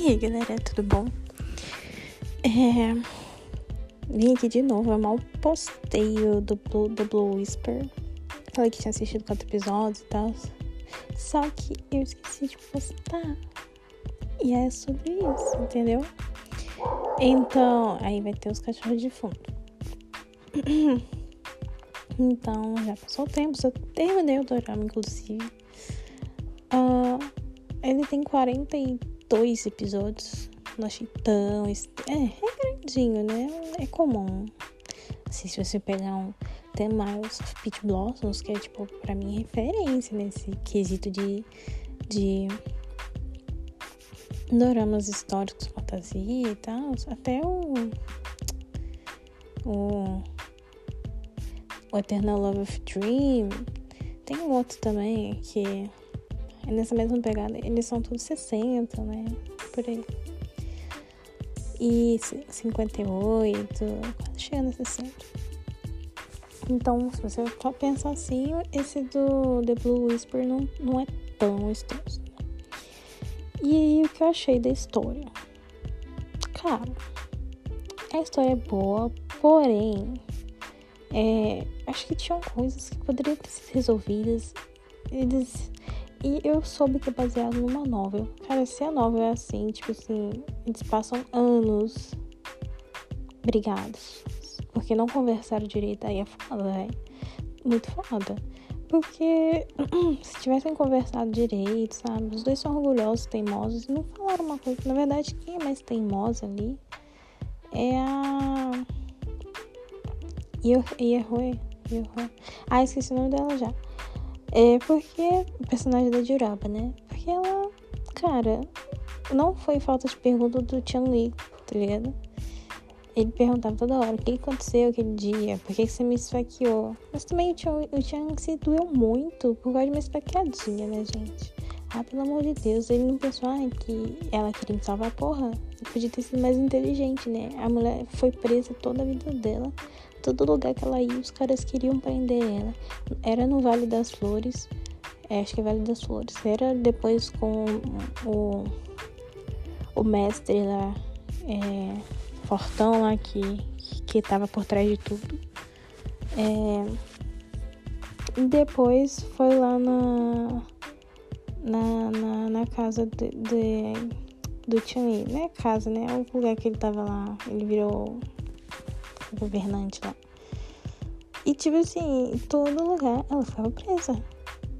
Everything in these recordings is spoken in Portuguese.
E aí galera, tudo bom? É... Vim aqui de novo, eu mal postei o do Blue, do Blue Whisper. Falei que tinha assistido quatro episódios e tal. Só que eu esqueci de postar. E é sobre isso, entendeu? Então, aí vai ter os cachorros de fundo. Então, já passou o tempo, já terminei o dorama, inclusive. Uh, ele tem 42 episódios. Não achei tão. É, é grandinho, né? É comum. Assim, se você pegar um. Tem Miles of Peach Blossoms, que é, tipo, pra mim, referência nesse quesito de. de doramas históricos, fantasia e tal. Até o. O. O Eternal Love of Dream. Tem um outro também que é nessa mesma pegada. Eles são todos 60, né? Por aí. E 58, quase chegando a 60. Então, se você pensar assim, esse do The Blue Whisper não, não é tão extenso. E aí, o que eu achei da história? Cara, a história é boa, porém, é, acho que tinham coisas que poderiam ter sido resolvidas. Eles e eu soube que é baseado numa novel. Cara, se a novel é assim, tipo assim, eles passam anos brigados. Porque não conversaram direito, aí é foda, velho. Muito foda. Porque se tivessem conversado direito, sabe? Os dois são orgulhosos, teimosos não falaram uma coisa. Na verdade, quem é mais teimosa ali é a. Ierroe. Ah, esqueci o nome dela já. É porque o personagem da Juraba, né? Porque ela, cara, não foi falta de pergunta do Chan Li, tá ligado? Ele perguntava toda hora o que aconteceu aquele dia, por que você me esfaqueou. Mas também o Chan, o Chan se doeu muito por causa de uma esfaqueadinha, né, gente? Ah, pelo amor de Deus, ele não pensou ah, que ela queria me salvar, porra. Ele podia ter sido mais inteligente, né? A mulher foi presa toda a vida dela todo lugar que ela ia, os caras queriam prender ela. Era no Vale das Flores, é, acho que é Vale das Flores. Era depois com o, o mestre lá, é, Fortão lá, que, que tava por trás de tudo. É, depois foi lá na, na, na, na casa de, de, do Chun-Li. Não é casa, né? O lugar que ele tava lá. Ele virou governante lá. E, tipo assim, em todo lugar ela ficava presa.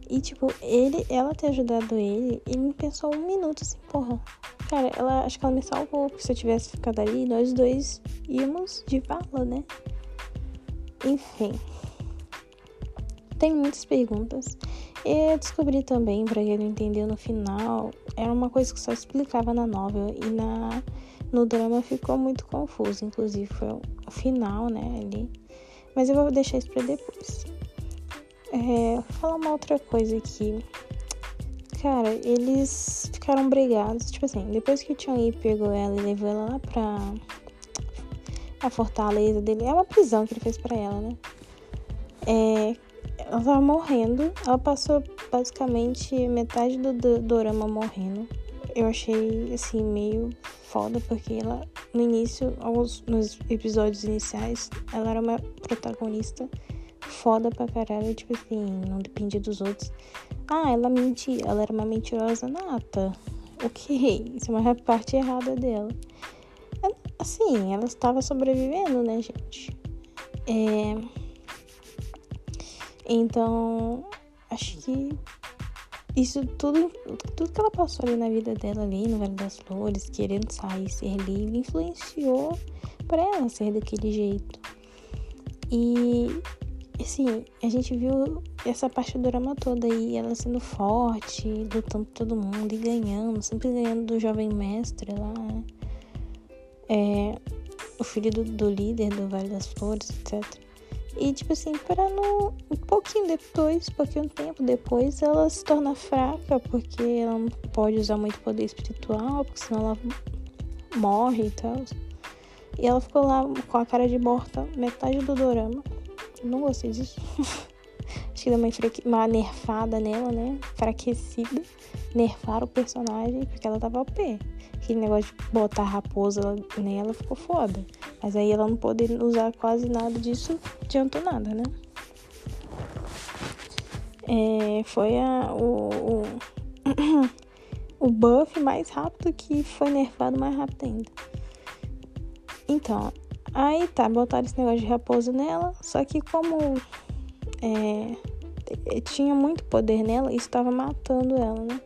E, tipo, ele, ela ter ajudado ele, ele não pensou um minuto assim, porra. Cara, ela acho que ela me salvou, porque se eu tivesse ficado ali, nós dois íamos de vala, né? Enfim. Tem muitas perguntas. E eu descobri também, pra quem não entendeu no final, era uma coisa que só explicava na novela e na no drama ficou muito confuso, inclusive foi o final, né, ali. Mas eu vou deixar isso pra depois. É, vou falar uma outra coisa aqui. Cara, eles ficaram brigados. Tipo assim, depois que o Chang pegou ela e levou ela lá pra a fortaleza dele, é uma prisão que ele fez pra ela, né? É, ela tava morrendo. Ela passou basicamente metade do, do dorama morrendo. Eu achei assim meio foda porque ela no início, nos episódios iniciais, ela era uma protagonista foda pra caralho, tipo assim, não dependia dos outros. Ah, ela mentia, ela era uma mentirosa nata. Ok, isso é uma parte errada dela. Assim, ela estava sobrevivendo, né, gente? É... Então, acho que isso tudo, tudo que ela passou ali na vida dela ali no Vale das Flores, querendo sair, ser livre, influenciou para ela ser daquele jeito. E assim, a gente viu essa parte do drama toda aí, ela sendo forte, lutando com todo mundo e ganhando, sempre ganhando do jovem mestre lá, né? É, o filho do, do líder do Vale das Flores, etc. E, tipo assim, para no. Um pouquinho depois, pouquinho tempo depois, ela se torna fraca, porque ela não pode usar muito poder espiritual, porque senão ela morre e tal. E ela ficou lá com a cara de morta metade do dorama. Não gostei disso. Acho que deu uma, uma nerfada nela, né? Enfraquecida. Nerfaram o personagem porque ela tava OP. Aquele negócio de botar raposa nela ficou foda. Mas aí ela não poder usar quase nada disso, adiantou nada, né? É, foi a, o, o, o buff mais rápido que foi nerfado mais rápido ainda. Então, aí tá, botaram esse negócio de raposa nela, só que como é, tinha muito poder nela, isso estava matando ela, né?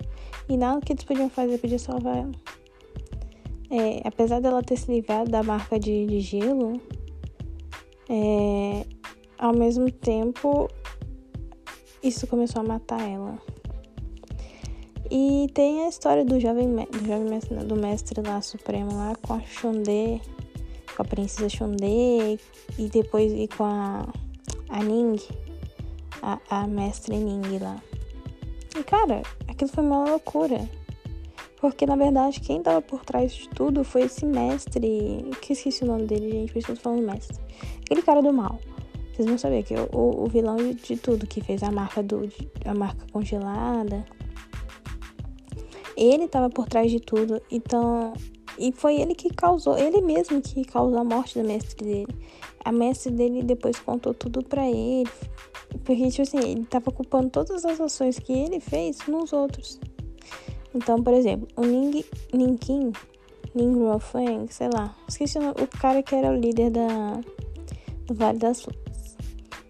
E nada que eles podiam fazer podia salvar ela. É, apesar dela ter se livrado da marca de, de gelo, é, ao mesmo tempo isso começou a matar ela. E tem a história do jovem, do jovem mestre, do mestre lá supremo lá com a Shundê, com a princesa Shundê e depois e com a, a Ning, a, a mestre Ning lá. E cara, aquilo foi uma loucura. Porque na verdade quem tava por trás de tudo foi esse mestre. Que esqueci o nome dele, gente, por isso eu tô falando mestre. Aquele cara do mal. Vocês vão saber que o, o vilão de, de, tudo, que fez a marca do. a marca congelada. Ele tava por trás de tudo. Então. E foi ele que causou, ele mesmo que causou a morte do mestre dele. A mestre dele depois contou tudo pra ele. Porque, tipo assim, ele tava culpando todas as ações que ele fez nos outros. Então, por exemplo, o Ning, Ninkin, Ning Ruofeng, sei lá, esqueci o cara que era o líder da, do Vale das Flores.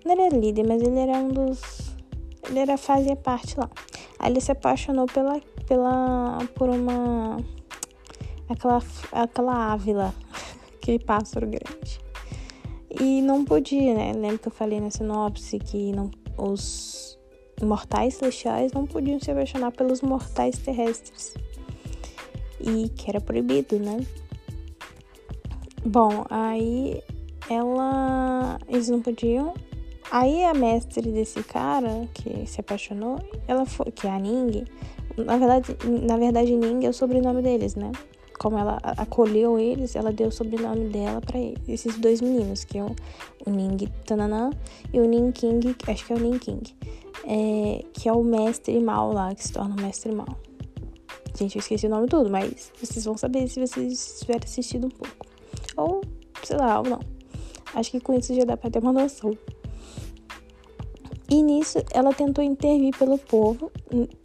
Não era líder, mas ele era um dos. Ele era, fazia parte lá. Aí ele se apaixonou pela. pela por uma. aquela, aquela ávila, aquele pássaro grande. E não podia, né? Lembra que eu falei na sinopse que não, os mortais celestiais não podiam se apaixonar pelos mortais terrestres. E que era proibido, né? Bom, aí ela. Eles não podiam. Aí a mestre desse cara que se apaixonou, ela foi. Que é a Ning. Na verdade, na verdade, Ning é o sobrenome deles, né? Como ela acolheu eles, ela deu o sobrenome dela para esses dois meninos, que é o, o Ning Tananã e o Ning King, acho que é o Ning King, é, que é o mestre mal lá, que se torna o mestre mal. Gente, eu esqueci o nome tudo, mas vocês vão saber se vocês tiverem assistido um pouco. Ou, sei lá, ou não. Acho que com isso já dá pra ter uma noção. E nisso ela tentou intervir pelo povo,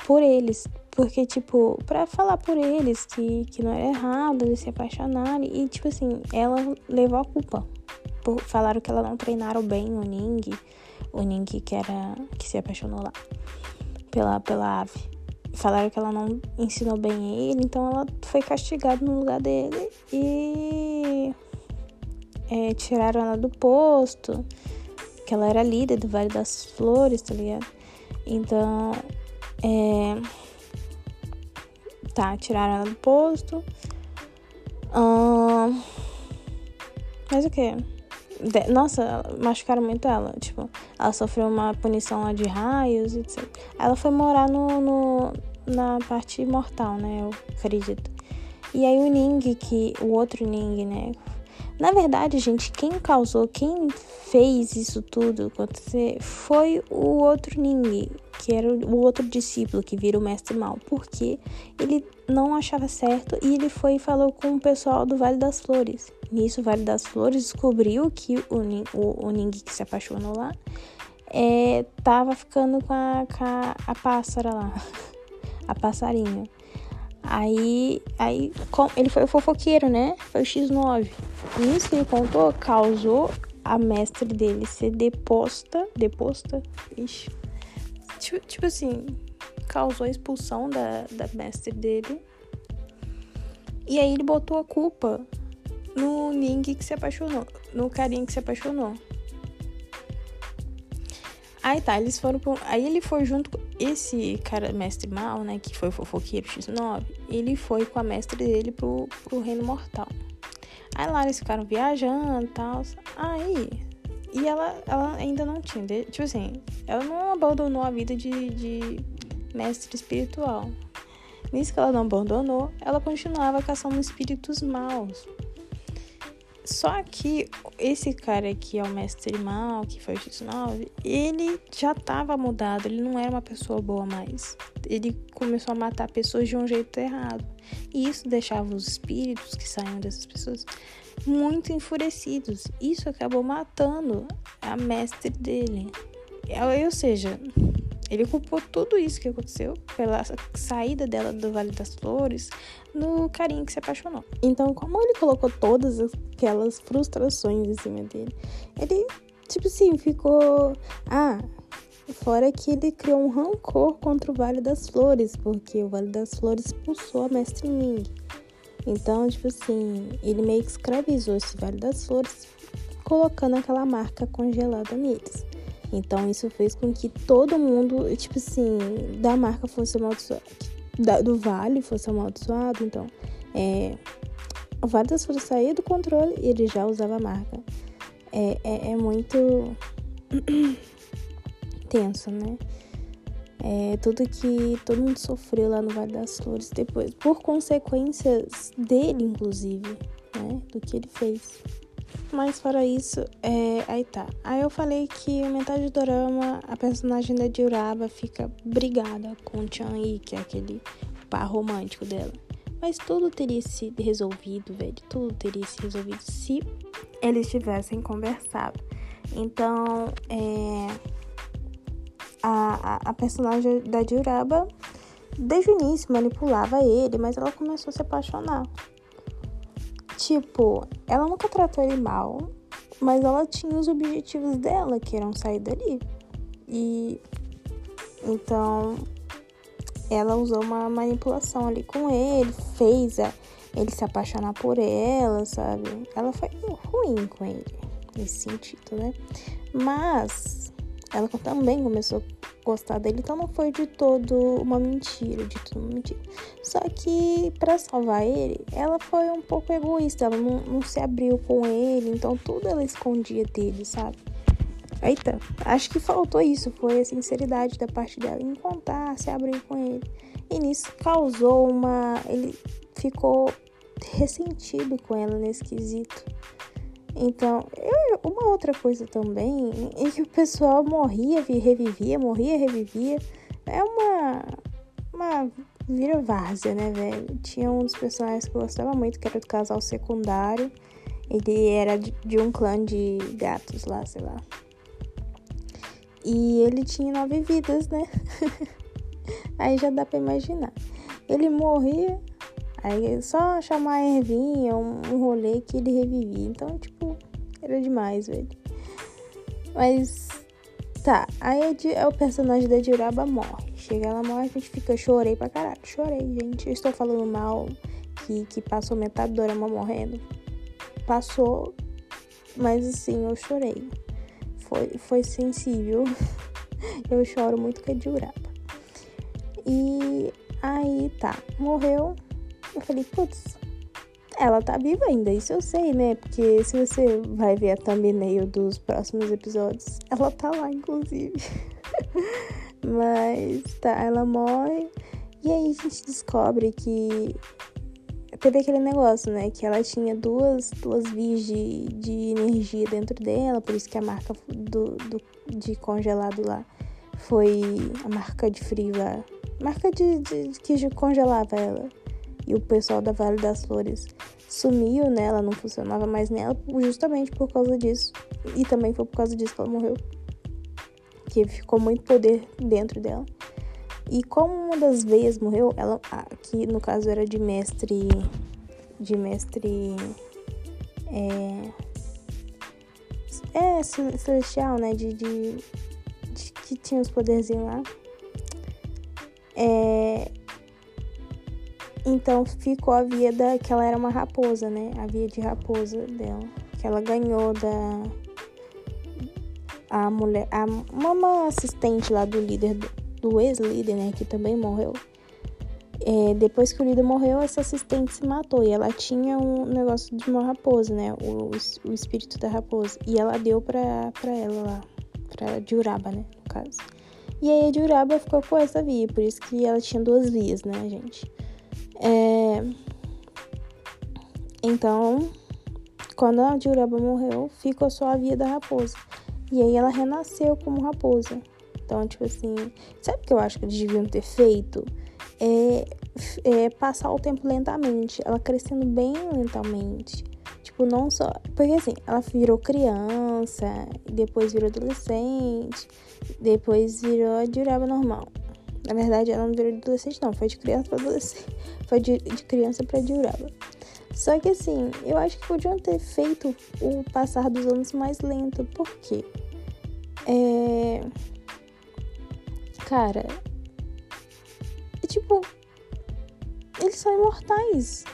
por eles, porque, tipo, pra falar por eles que, que não era errado eles se apaixonarem. E, tipo assim, ela levou a culpa. Por, falaram que ela não treinaram bem o Ning. O Ning que era. que se apaixonou lá. Pela, pela ave. Falaram que ela não ensinou bem ele, então ela foi castigada no lugar dele e. É, tiraram ela do posto. Que ela era líder do Vale das Flores, tá ligado? Então. É Tá, tiraram ela do posto. Hum... Mas o que? Nossa, machucaram muito ela. Tipo, ela sofreu uma punição lá de raios, etc. Ela foi morar no, no, na parte mortal, né? Eu acredito. E aí o Ning, que. O outro Ning, né? Na verdade, gente, quem causou, quem fez isso tudo acontecer foi o outro Ning, que era o outro discípulo que vira o mestre mal, porque ele não achava certo e ele foi e falou com o pessoal do Vale das Flores. Nisso, o Vale das Flores descobriu que o Ning, o, o Ning que se apaixonou lá é, tava ficando com a, com a, a pássara lá, a passarinha. Aí, aí ele foi o fofoqueiro, né? Foi o X9. Nisso que ele contou, causou a mestre dele ser deposta. Deposta? Ixi. Tipo, tipo assim, causou a expulsão da, da mestre dele. E aí ele botou a culpa no Ning que se apaixonou. No carinha que se apaixonou. Aí tá, eles foram pro... Aí ele foi junto com esse cara, mestre mal, né, que foi fofoqueiro X9, ele foi com a mestre dele pro, pro reino mortal. Aí lá eles ficaram viajando e tal. Aí. E ela, ela ainda não tinha. Tipo assim, ela não abandonou a vida de, de mestre espiritual. Nisso que ela não abandonou, ela continuava caçando espíritos maus. Só que esse cara que é o mestre mal, que foi o X9, ele já tava mudado, ele não era uma pessoa boa mais. Ele começou a matar pessoas de um jeito errado. E isso deixava os espíritos que saíam dessas pessoas muito enfurecidos. Isso acabou matando a mestre dele. Ou seja, ele culpou tudo isso que aconteceu pela saída dela do Vale das Flores no carinho que se apaixonou. Então, como ele colocou todas aquelas frustrações em cima dele, ele, tipo assim, ficou. Ah, fora que ele criou um rancor contra o Vale das Flores, porque o Vale das Flores expulsou a Mestre Ming. Então, tipo assim, ele meio que escravizou esse Vale das Flores, colocando aquela marca congelada neles. Então isso fez com que todo mundo, tipo assim, da marca fosse amaldiçoado, do vale fosse amaldiçoado. Então, é, o Vale das Flores saía do controle e ele já usava a marca. É, é, é muito tenso, né? É, tudo que todo mundo sofreu lá no Vale das Flores depois, por consequências dele, inclusive, né? Do que ele fez. Mas fora isso, é... aí tá. Aí eu falei que metade do drama, a personagem da Juraba fica brigada com o Chan-yi, que é aquele par romântico dela. Mas tudo teria sido resolvido, velho. Tudo teria sido resolvido se eles tivessem conversado. Então, é... a, a, a personagem da Juraba, desde o início, manipulava ele, mas ela começou a se apaixonar. Tipo, ela nunca tratou ele mal, mas ela tinha os objetivos dela, que eram sair dali. E então ela usou uma manipulação ali com ele, fez a, ele se apaixonar por ela, sabe? Ela foi ruim com ele, nesse sentido, né? Mas ela também começou gostar dele, então não foi de todo uma mentira, de tudo uma mentira. Só que para salvar ele, ela foi um pouco egoísta, ela não, não, se abriu com ele, então tudo ela escondia dele, sabe? Eita, acho que faltou isso, foi a sinceridade da parte dela em contar, se abrir com ele. E nisso causou uma. Ele ficou ressentido com ela nesse quesito. Então, eu, uma outra coisa também é que o pessoal morria, revivia, morria, revivia. É uma. Uma vira várzea, né, velho? Tinha um dos personagens que eu gostava muito, que era do casal secundário. Ele era de, de um clã de gatos lá, sei lá. E ele tinha nove vidas, né? Aí já dá pra imaginar. Ele morria, Aí só chamar a ervinha, um, um rolê que ele revivia. Então, tipo, era demais, velho. Mas tá, aí é o personagem da Diraba morre. Chega ela morre, a gente fica, chorei pra caralho. Chorei, gente. Eu estou falando mal que, que passou metade do drama morrendo. Passou, mas assim, eu chorei. Foi, foi sensível. eu choro muito com a Diraba. E aí tá, morreu. Eu falei, putz, ela tá viva ainda, isso eu sei, né? Porque se você vai ver a thumbnail dos próximos episódios, ela tá lá, inclusive. Mas tá, ela morre. E aí a gente descobre que teve aquele negócio, né? Que ela tinha duas, duas vias de, de energia dentro dela, por isso que a marca do, do, de congelado lá foi a marca de frio lá. Marca de, de, de que congelava ela e o pessoal da Vale das Flores sumiu, né? Ela não funcionava mais nela justamente por causa disso. E também foi por causa disso que ela morreu. Que ficou muito poder dentro dela. E como uma das veias morreu, ela que no caso era de mestre de mestre é, é celestial, né? De, de, de que tinha os poderzinhos lá. É, então ficou a via da que ela era uma raposa, né? A via de raposa dela, que ela ganhou da a mulher, a uma assistente lá do líder do ex-líder, né, que também morreu. É, depois que o líder morreu, essa assistente se matou e ela tinha um negócio de uma raposa, né? O, o espírito da raposa. E ela deu pra, pra ela lá, pra Juraba, né? No caso. E aí a Juraba ficou com essa via, por isso que ela tinha duas vias, né, gente? É... Então, quando a Juraba morreu, ficou só a via da raposa. E aí ela renasceu como raposa. Então, tipo assim, sabe o que eu acho que eles deviam ter feito? É, é passar o tempo lentamente, ela crescendo bem lentamente. Tipo, não só. Porque assim, ela virou criança, depois virou adolescente, depois virou a Juraba normal. Na verdade, ela não virou de adolescente, não. Foi de criança para adolescente. Foi de, de criança para Juraba. Só que assim, eu acho que podiam ter feito o passar dos anos mais lento. Por quê? É. Cara. É tipo. Eles são imortais.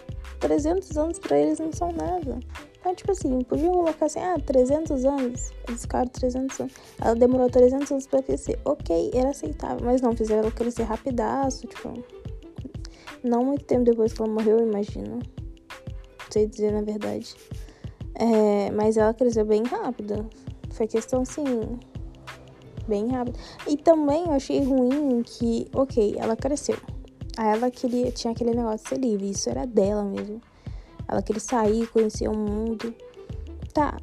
300 anos para eles não são nada. Então, tipo assim, podiam colocar assim, ah, 300 anos. Eles ficaram 300 anos. Ela demorou 300 anos pra crescer. Ok, era aceitável. Mas não, fizeram ela crescer rapidaço, tipo... Não muito tempo depois que ela morreu, eu imagino. Não sei dizer na verdade. É, mas ela cresceu bem rápido. Foi questão, assim... Bem rápido. E também eu achei ruim que, ok, ela cresceu. Aí ela queria, tinha aquele negócio de ser livre, isso era dela mesmo. Ela queria sair, conhecer o mundo. Tá.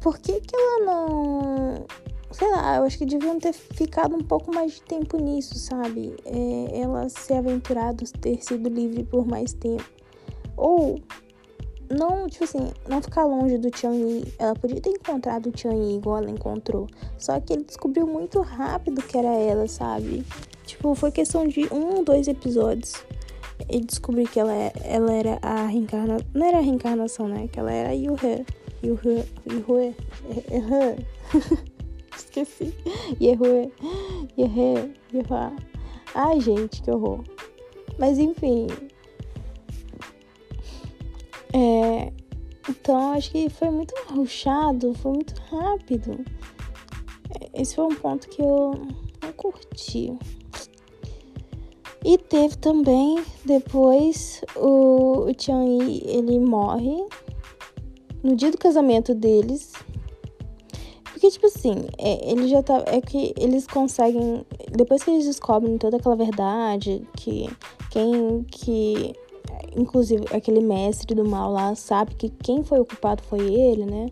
Por que que ela não. Sei lá, eu acho que deviam ter ficado um pouco mais de tempo nisso, sabe? É, ela ser aventurada, ter sido livre por mais tempo. Ou não, tipo assim, não ficar longe do Tian-Yi. Ela podia ter encontrado o Tian-Yi igual ela encontrou. Só que ele descobriu muito rápido que era ela, sabe? Tipo, foi questão de um dois episódios e descobri que ela, ela era a reencarnação. Não era a reencarnação, né? Que ela era Yuhe. Yuhe. Yuhe. Yuhe. Esqueci. Yehue. Yehe. Yuha. Ai, gente, que horror. Mas enfim. É. Então, acho que foi muito ruchado, foi muito rápido. Esse foi um ponto que eu não curti. E teve também, depois, o, o Yi, ele morre no dia do casamento deles. Porque, tipo assim, é, ele já tá. É que eles conseguem. Depois que eles descobrem toda aquela verdade, que quem que. Inclusive, aquele mestre do mal lá sabe que quem foi o culpado foi ele, né?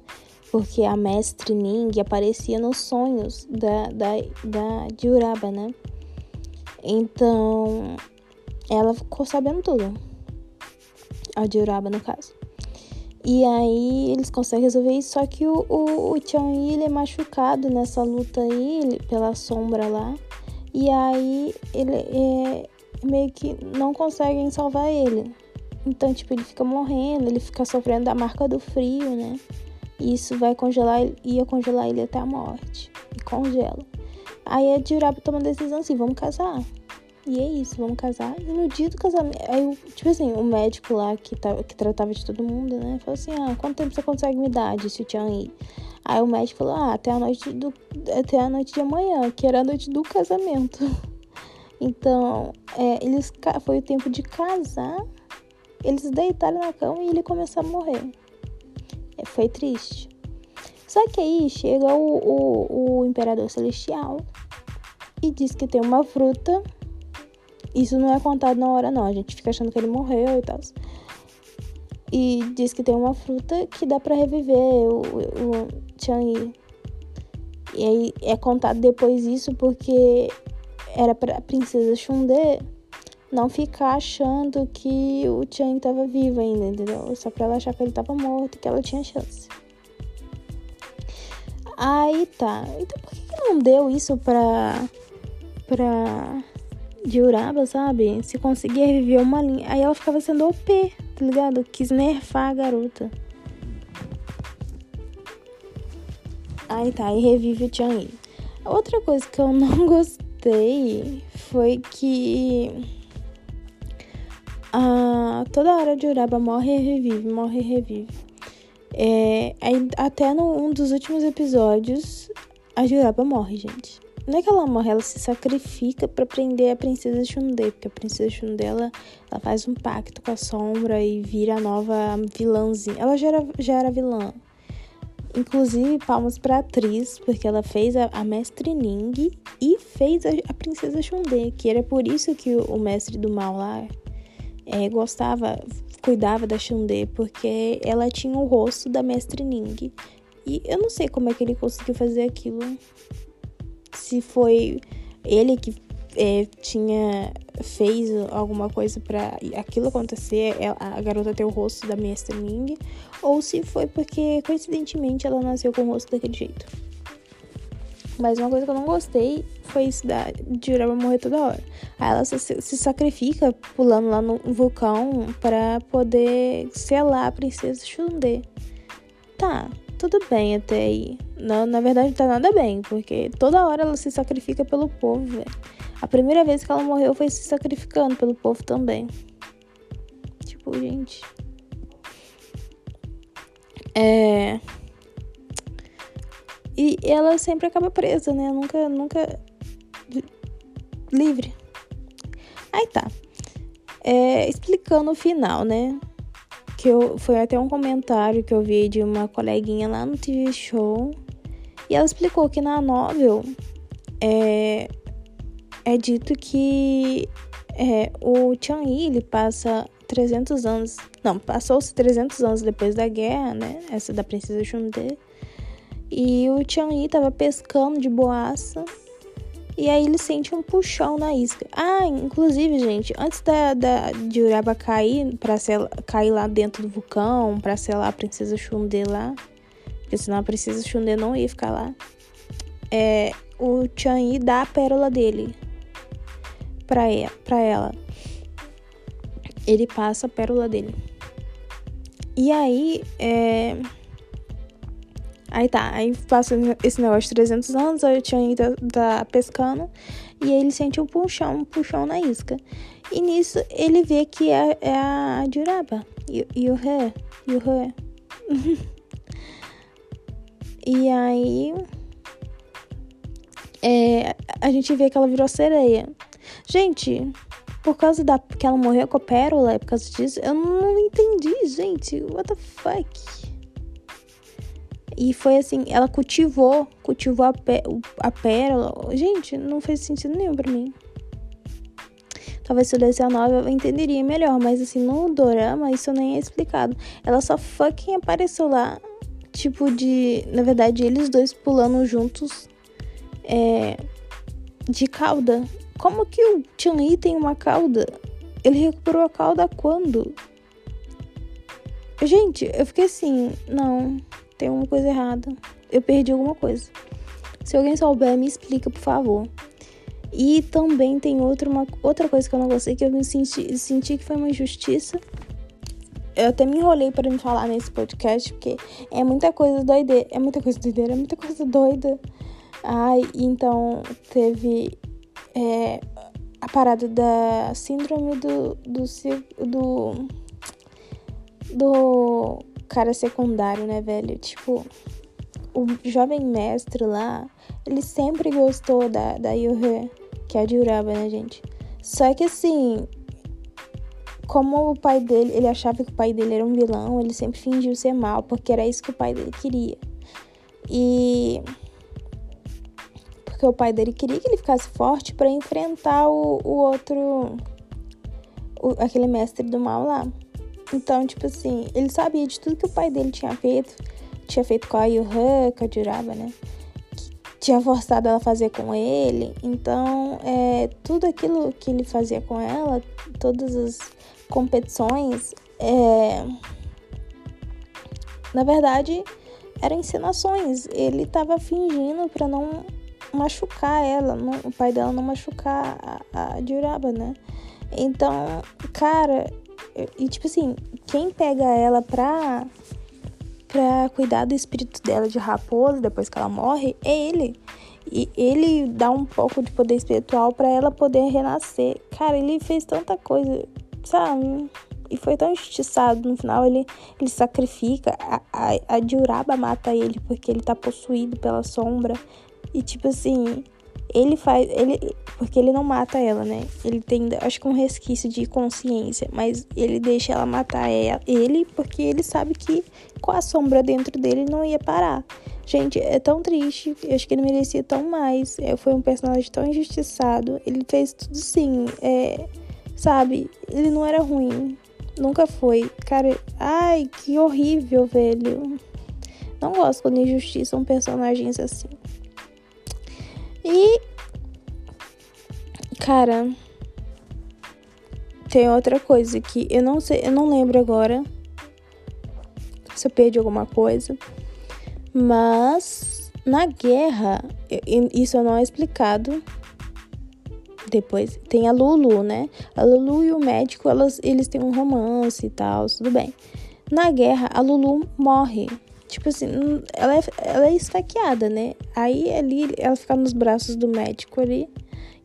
Porque a mestre Ning aparecia nos sonhos da, da, da Juraba, né? Então, ela ficou sabendo tudo. A Diuraba, no caso. E aí eles conseguem resolver isso, só que o, o, o ele é machucado nessa luta aí, ele, pela sombra lá. E aí ele é, meio que não conseguem salvar ele. Então, tipo, ele fica morrendo, ele fica sofrendo da marca do frio, né? E isso vai congelar, ia congelar ele até a morte. E congela. Aí a Jiraba toma a decisão assim, vamos casar. E é isso, vamos casar. E no dia do casamento, aí, tipo assim, o médico lá que, tá, que tratava de todo mundo, né? Falou assim: ah, quanto tempo você consegue me dar? O Tian Yi. Aí o médico falou: ah, até a noite do, até a noite de amanhã, que era a noite do casamento. Então, é, eles foi o tempo de casar. Eles deitaram na cama e ele começou a morrer. É, foi triste. Só que aí chega o, o, o Imperador Celestial e diz que tem uma fruta isso não é contado na hora, não. A gente fica achando que ele morreu e tal. E diz que tem uma fruta que dá para reviver o, o Chang-Yi. E aí é contado depois isso porque era pra princesa Shunde não ficar achando que o Chang tava vivo ainda, entendeu? Só pra ela achar que ele tava morto e que ela tinha chance. Aí tá. Então por que não deu isso pra. pra de Uraba, sabe? Se conseguir reviver uma linha. Aí ela ficava sendo OP, tá ligado? Quis nerfar a garota. Aí tá, e revive o Chang-Yi. Outra coisa que eu não gostei foi que. Ah, toda hora de Uraba morre e revive, morre e revive. É, até no um dos últimos episódios, a Juraba morre, gente. Não é que ela morre, ela se sacrifica para prender a princesa Shunde, porque a princesa Shunde ela, ela faz um pacto com a sombra e vira a nova vilãzinha. Ela já era, já era vilã. Inclusive, palmas pra atriz, porque ela fez a, a mestre Ning e fez a, a princesa Shunde, que era por isso que o, o mestre do mal lá é, gostava, cuidava da Xandê, porque ela tinha o rosto da Mestre Ning. E eu não sei como é que ele conseguiu fazer aquilo. Se foi ele que é, tinha fez alguma coisa para aquilo acontecer, é, a garota ter o rosto da Mestre Ning, ou se foi porque coincidentemente ela nasceu com o rosto daquele jeito. Mas uma coisa que eu não gostei foi isso da Jiraiya morrer toda hora. Aí ela se, se sacrifica pulando lá no vulcão para poder selar a princesa Shunde. Tá, tudo bem até aí. Não, na verdade não tá nada bem, porque toda hora ela se sacrifica pelo povo, velho. A primeira vez que ela morreu foi se sacrificando pelo povo também. Tipo, gente. É. E ela sempre acaba presa, né? Nunca, nunca livre. Aí tá. É, explicando o final, né? Que eu, foi até um comentário que eu vi de uma coleguinha lá no TV Show. E ela explicou que na novel é, é dito que é, o Chang-Yi ele passa 300 anos. Não, passou-se 300 anos depois da guerra, né? Essa da Princesa Chun-Li. E o Chang-Yi tava pescando de boaça. E aí ele sente um puxão na isca. Ah, inclusive, gente, antes da, da de Uraba cair, pra sel, cair lá dentro do vulcão, pra selar a princesa Xundê lá, porque senão a princesa Xundê não ia ficar lá, é, o Chang-Yi dá a pérola dele pra, pra ela. Ele passa a pérola dele. E aí, é Aí tá, aí passa esse negócio de 300 anos, aí o Tian tá, tá pescando e ele sente um puxão, um puxão na isca. E nisso ele vê que é, é a Juraba. E, e o ré, e o ré. e aí é, a gente vê que ela virou sereia. Gente, por causa da que ela morreu com a pérola, é por causa disso, eu não entendi, gente. What the fuck? E foi assim, ela cultivou, cultivou a, pé, a pérola. Gente, não fez sentido nenhum pra mim. Talvez se eu desse a nova eu entenderia melhor, mas assim, no dorama isso nem é explicado. Ela só fucking apareceu lá, tipo de. Na verdade, eles dois pulando juntos é, de cauda. Como que o Chun-Li tem uma cauda? Ele recuperou a cauda quando? Gente, eu fiquei assim, não tem alguma coisa errada. Eu perdi alguma coisa. Se alguém souber, me explica, por favor. E também tem outra, uma, outra coisa que eu não gostei, que eu me senti, senti que foi uma injustiça. Eu até me enrolei para me falar nesse podcast, porque é muita coisa doideira. É muita coisa doideira, é muita coisa doida. Ai, então teve é, a parada da síndrome do, do, do, do cara secundário, né, velho? Tipo, o jovem mestre lá, ele sempre gostou da, da Yuhe, que é a Juraba, né, gente? Só que assim, como o pai dele, ele achava que o pai dele era um vilão, ele sempre fingiu ser mal, porque era isso que o pai dele queria. E porque o pai dele queria que ele ficasse forte para enfrentar o, o outro o, aquele mestre do mal lá. Então, tipo assim, ele sabia de tudo que o pai dele tinha feito. Tinha feito com a Yuhan, com a Jiraba, né? Que tinha forçado ela a fazer com ele. Então, é, tudo aquilo que ele fazia com ela, todas as competições, é, na verdade, eram encenações. Ele tava fingindo para não machucar ela, não, o pai dela não machucar a, a né? Então, cara, e tipo assim, quem pega ela pra, pra cuidar do espírito dela de raposa depois que ela morre é ele. E ele dá um pouco de poder espiritual para ela poder renascer. Cara, ele fez tanta coisa, sabe? E foi tão injustiçado. No final, ele, ele sacrifica. A, a, a Diuraba mata ele porque ele tá possuído pela sombra. E tipo assim, ele faz. Ele, porque ele não mata ela, né? Ele tem, acho que um resquício de consciência. Mas ele deixa ela matar ela, ele porque ele sabe que com a sombra dentro dele não ia parar. Gente, é tão triste. Eu acho que ele merecia tão mais. É, foi um personagem tão injustiçado. Ele fez tudo sim. É, Sabe? Ele não era ruim. Nunca foi. Cara, ai, que horrível, velho. Não gosto quando injustiçam personagens assim. E. Cara. Tem outra coisa que eu não sei, eu não lembro agora se eu perdi alguma coisa. Mas na guerra, isso não é explicado. Depois tem a Lulu, né? A Lulu e o médico, elas, eles têm um romance e tal, tudo bem. Na guerra, a Lulu morre. Tipo assim, ela é, ela é esfaqueada, né? Aí ali ela fica nos braços do médico ali.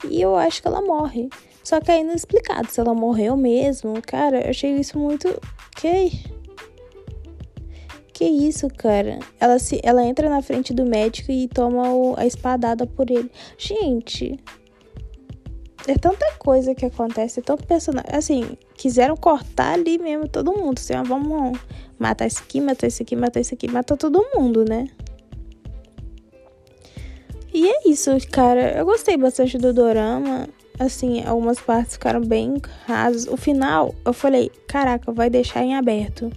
E eu acho que ela morre. Só que ainda é explicado se ela morreu mesmo. Cara, eu achei isso muito. Que? Que isso, cara? Ela, se, ela entra na frente do médico e toma o, a espadada por ele. Gente, é tanta coisa que acontece, é tanto personagem. Assim, quiseram cortar ali mesmo todo mundo. Assim, ó, vamos matar esse aqui, matar esse aqui, matar esse aqui, matar todo mundo, né? E é isso, cara. Eu gostei bastante do dorama. Assim, algumas partes ficaram bem rasas. O final, eu falei, caraca, vai deixar em aberto.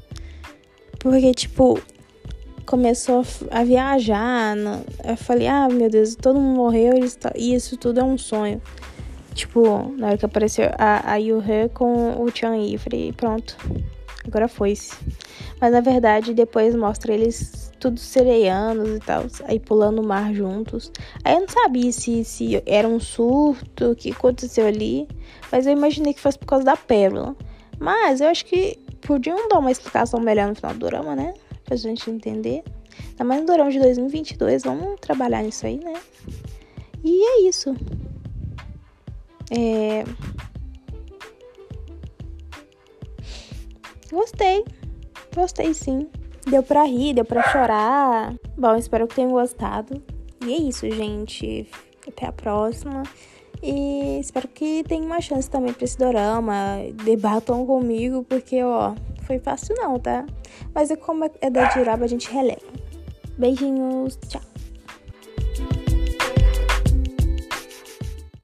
Porque, tipo, começou a viajar. Eu falei, ah, meu Deus, todo mundo morreu e isso tudo é um sonho. Tipo, na hora que apareceu a, a Yuhe com o Chan Yi, falei, pronto, agora foi-se. Mas na verdade, depois mostra eles tudo sereianos e tal, aí pulando o mar juntos. Aí eu não sabia se, se era um surto, o que aconteceu ali, mas eu imaginei que fosse por causa da pérola. Mas eu acho que podiam dar uma explicação melhor no final do drama, né? Pra gente entender. Ainda mais no drama de 2022, vamos trabalhar nisso aí, né? E é isso. É... Gostei. Gostei sim. Deu pra rir, deu pra chorar. Bom, espero que tenham gostado. E é isso, gente. Até a próxima. E espero que tenham uma chance também pra esse dorama. Debatam comigo, porque, ó, foi fácil não, tá? Mas é como é da Diraba, a gente releva. Beijinhos, tchau.